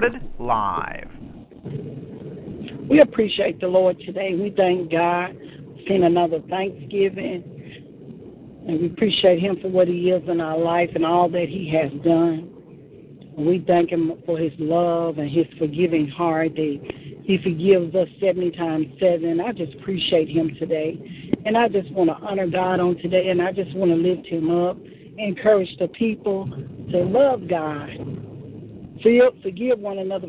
Recorded live. We appreciate the Lord today. We thank God. Seen another Thanksgiving. And we appreciate Him for what He is in our life and all that He has done. We thank Him for His love and His forgiving heart that He forgives us 70 times 7. I just appreciate Him today. And I just want to honor God on today. And I just want to lift Him up, encourage the people to love God. Forgive, forgive one another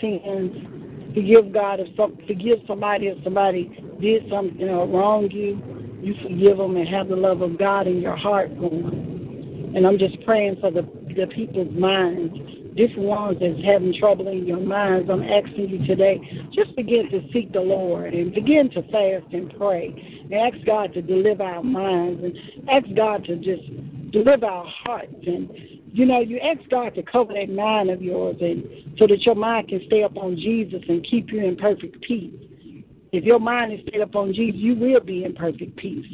sins. Forgive God if some, forgive somebody if somebody did something you know, wrong you. You forgive them and have the love of God in your heart going. And I'm just praying for the the people's minds, different ones that's having trouble in your minds. I'm asking you today, just begin to seek the Lord and begin to fast and pray and ask God to deliver our minds and ask God to just deliver our hearts and you know, you ask God to cover that mind of yours and so that your mind can stay up on Jesus and keep you in perfect peace. If your mind is stayed up on Jesus, you will be in perfect peace.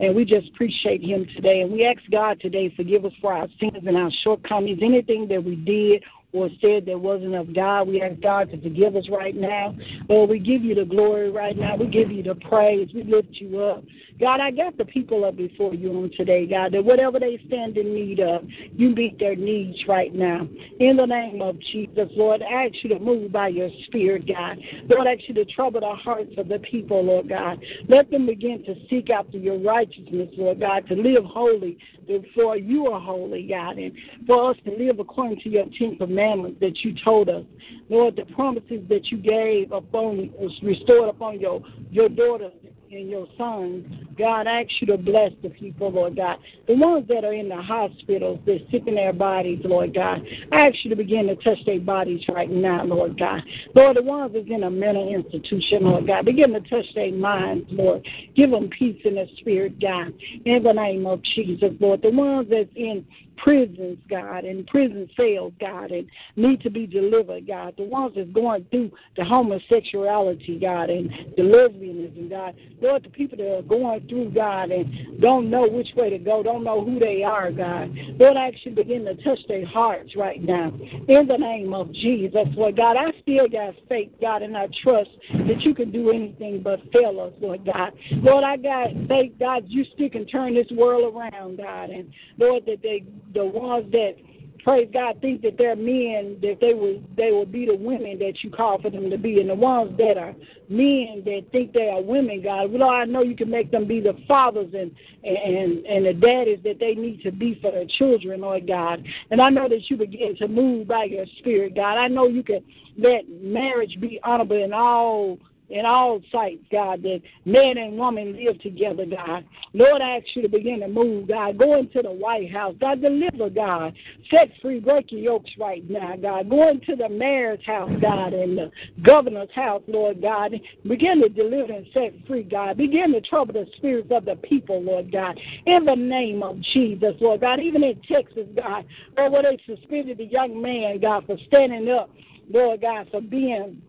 And we just appreciate him today. And we ask God today, forgive us for our sins and our shortcomings, anything that we did or said that wasn't of God. We ask God to forgive us right now. Lord, we give you the glory right now. We give you the praise. We lift you up. God, I got the people up before you on today, God, that whatever they stand in need of, you meet their needs right now. In the name of Jesus, Lord, I ask you to move by your spirit, God. Lord, I ask you to trouble the hearts of the people, Lord God. Let them begin to seek after your righteousness, Lord God, to live holy before you are holy, God, and for us to live according to your Ten Commandments that you told us. Lord, the promises that you gave upon restored upon your your daughters and your sons. God, ask you to bless the people, Lord God. The ones that are in the hospitals, they're sick in their bodies, Lord God. I ask you to begin to touch their bodies right now, Lord God. Lord, the ones that's in a mental institution, Lord God, begin to touch their minds, Lord. Give them peace in the spirit, God. In the name of Jesus, Lord. The ones that's in prisons, God, and prison cells, God, and need to be delivered, God. The ones that's going through the homosexuality, God, and the lesbianism, God. Lord, the people that are going through, God, and don't know which way to go, don't know who they are, God. Lord, I actually begin to touch their hearts right now. In the name of Jesus, Lord God, I still got faith, God, and I trust that you can do anything but fail us, Lord God. Lord, I got faith, God, you still can turn this world around, God, and Lord, that they the ones that praise God think that they're men that they will they will be the women that you call for them to be, and the ones that are men that think they are women, God, well, I know you can make them be the fathers and and and the daddies that they need to be for their children, Lord God. And I know that you begin to move by your spirit, God. I know you can let marriage be honorable in all in all sights, God, that man and woman live together, God. Lord, I ask you to begin to move, God. Go into the White House, God. Deliver, God. Set free, break your yokes right now, God. Go into the mayor's house, God, and the governor's house, Lord God. Begin to deliver and set free, God. Begin to trouble the spirits of the people, Lord God. In the name of Jesus, Lord God. Even in Texas, God, Lord, where they suspended the young man, God, for standing up, Lord God, for being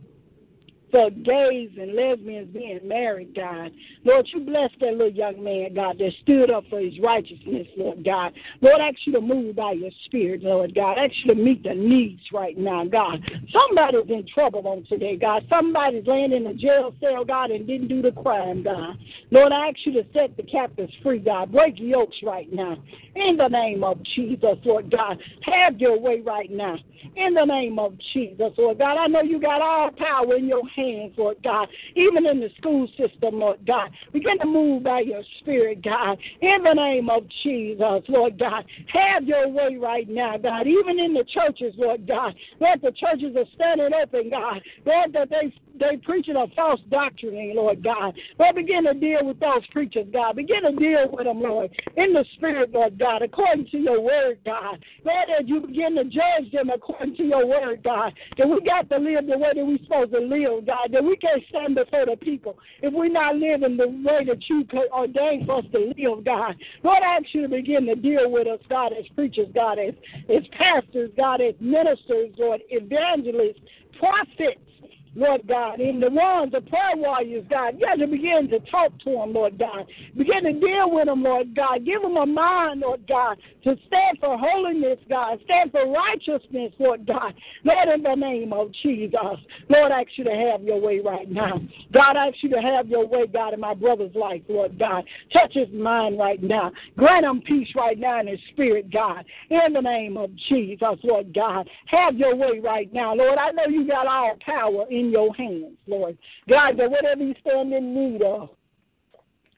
for gays and lesbians being married, God. Lord, you bless that little young man, God, that stood up for his righteousness, Lord God. Lord, ask you to move by your spirit, Lord God. Ask you to meet the needs right now, God. Somebody's in trouble on today, God. Somebody's laying in a jail cell, God, and didn't do the crime, God. Lord, I ask you to set the captives free, God. Break yokes right now. In the name of Jesus, Lord God. Have your way right now. In the name of Jesus, Lord God. I know you got all power in your hands, Lord God. Even in the school system, Lord God. Begin to move by your spirit, God. In the name of Jesus, Lord God. Have your way right now, God. Even in the churches, Lord God. Lord, the churches are standing open, God. Lord, that they they preaching a false doctrine, eh, Lord God. Lord, begin to deal with those preachers, God. Begin to deal with them, Lord, in the spirit, Lord God, according to your word, God. Lord, as you begin to judge them according to your word, God, that we got to live the way that we're supposed to live, God, that we can't stand before the people if we're not living the way that you ordained for us to live, God. Lord, I ask you to begin to deal with us, God, as preachers, God, as, as pastors, God, as ministers, Lord, evangelists, prophets, Lord God, in the ones, the prayer warriors, God. You have to begin to talk to them, Lord God. Begin to deal with them, Lord God. Give them a mind, Lord God, to stand for holiness, God. Stand for righteousness, Lord God. Lord, in the name of Jesus. Lord, I ask you to have your way right now. God, I ask you to have your way, God, in my brother's life, Lord God. Touch his mind right now. Grant him peace right now in his spirit, God. In the name of Jesus, Lord God. Have your way right now, Lord. I know you got all power in in your hands, Lord. God, that whatever you stand in need of,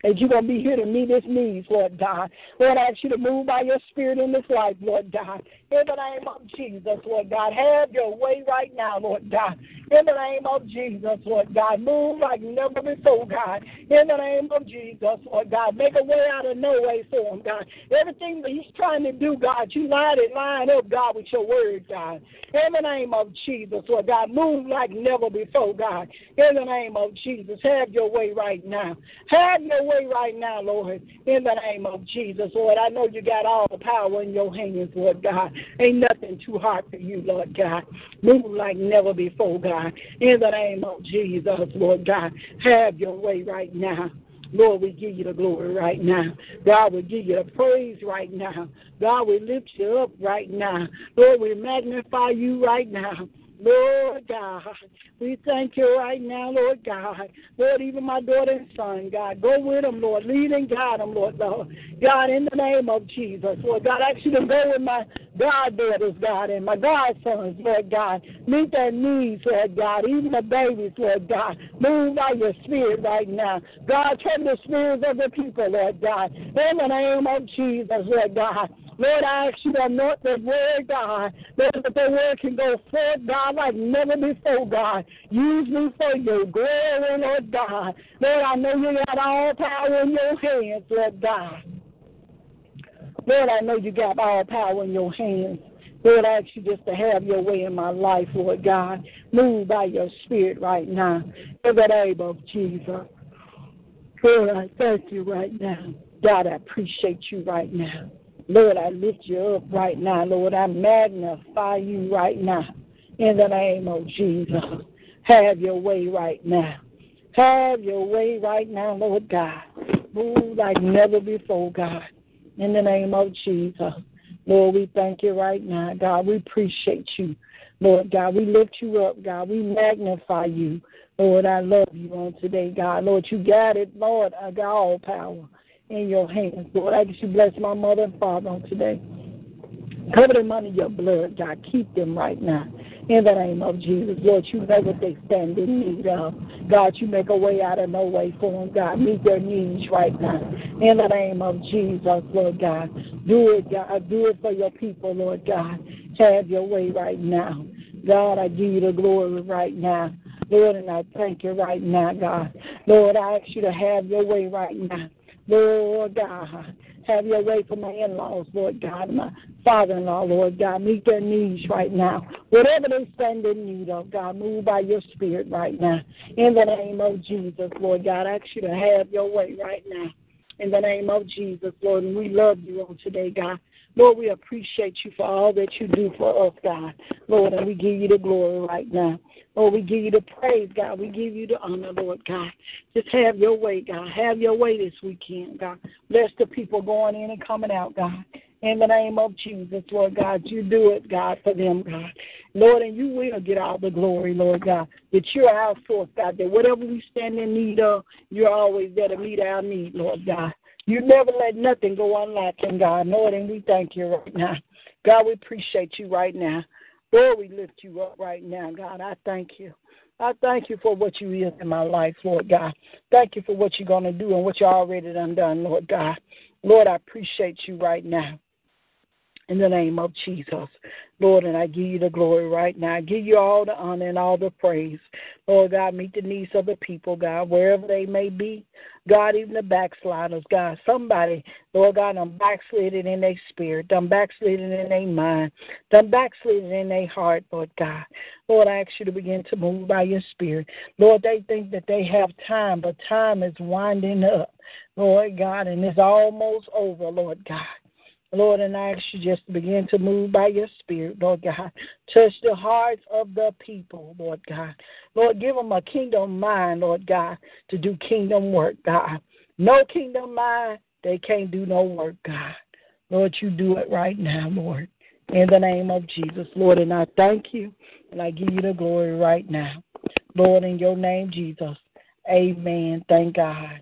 that you're going to be here to meet his needs, Lord God. Lord, I ask you to move by your spirit in this life, Lord God. In the name of Jesus, Lord God. Have your way right now, Lord God. In the name of Jesus, Lord God. Move like never before, God. In the name of Jesus, Lord God. Make a way out of no way for him, God. Everything that he's trying to do, God, you line it, line up, God, with your word, God. In the name of Jesus, Lord God. Move like never before, God. In the name of Jesus. Have your way right now. Have your way right now, Lord, in the name of Jesus, Lord. I know you got all the power in your hands, Lord God. Ain't nothing too hard for you, Lord God. Move like never before, God. In the name of Jesus, Lord God. Have your way right now. Lord, we give you the glory right now. God, we give you the praise right now. God, we lift you up right now. Lord, we magnify you right now. Lord God, we thank you right now, Lord God. Lord, even my daughter and son, God, go with them, Lord. Lead and guide them, Lord, Lord. God, in the name of Jesus, Lord God, I ask you to go with my goddaughters, God, and my godsons, Lord God. Meet their needs, Lord God, even the babies, Lord God. Move by your spirit right now. God, turn the spirits of the people, Lord God. In the name of Jesus, Lord God. Lord, I ask you to anoint the word, God, Lord, that the word can go forth, God, like never before, God. Use me for your glory, Lord God. Lord, I know you got all power in your hands, Lord God. Lord, I know you got all power in your hands. Lord, I ask you just to have your way in my life, Lord God. Move by your spirit right now. In the name of Jesus. Lord, I thank you right now. God, I appreciate you right now. Lord, I lift you up right now. Lord, I magnify you right now. In the name of Jesus. Have your way right now. Have your way right now, Lord God. Move like never before, God. In the name of Jesus. Lord, we thank you right now. God, we appreciate you. Lord God, we lift you up, God. We magnify you. Lord, I love you on today, God. Lord, you got it. Lord, I got all power in your hands. Lord, I ask you bless my mother and father on today. Cover them under your blood, God. Keep them right now. In the name of Jesus, Lord, you know what they stand in need of. God, you make a way out of no way for them, God. Meet their needs right now. In the name of Jesus, Lord God. Do it, God. Do it for your people, Lord God. Have your way right now. God, I give you the glory right now. Lord, and I thank you right now, God. Lord, I ask you to have your way right now. Lord God, have your way for my in laws, Lord God, my father in law, Lord God. Meet their needs right now. Whatever they stand in need of, God, move by your spirit right now. In the name of Jesus, Lord God, I ask you to have your way right now. In the name of Jesus, Lord, and we love you on today, God. Lord, we appreciate you for all that you do for us, God. Lord, and we give you the glory right now. Lord, we give you the praise, God. We give you the honor, Lord God. Just have your way, God. Have your way this weekend, God. Bless the people going in and coming out, God. In the name of Jesus, Lord God, you do it, God, for them, God. Lord, and you will get all the glory, Lord God. That you're our source, God. That whatever we stand in need of, you're always there to meet our need, Lord God. You never let nothing go unlacking, God. Lord, and we thank you right now. God, we appreciate you right now. Lord, we lift you up right now, God. I thank you. I thank you for what you is in my life, Lord God. Thank you for what you're going to do and what you already done done, Lord God. Lord, I appreciate you right now. In the name of Jesus. Lord, and I give you the glory right now. I give you all the honor and all the praise. Lord God, meet the needs of the people, God, wherever they may be. God, even the backsliders, God, somebody, Lord God, I'm backslidden in their spirit, I'm backslidden in their mind, I'm backslidden in their heart, Lord God. Lord, I ask you to begin to move by your spirit. Lord, they think that they have time, but time is winding up, Lord God, and it's almost over, Lord God. Lord, and I ask you just to begin to move by your spirit, Lord God. Touch the hearts of the people, Lord God. Lord, give them a kingdom mind, Lord God, to do kingdom work, God. No kingdom mind, they can't do no work, God. Lord, you do it right now, Lord. In the name of Jesus, Lord, and I thank you and I give you the glory right now. Lord, in your name, Jesus. Amen. Thank God.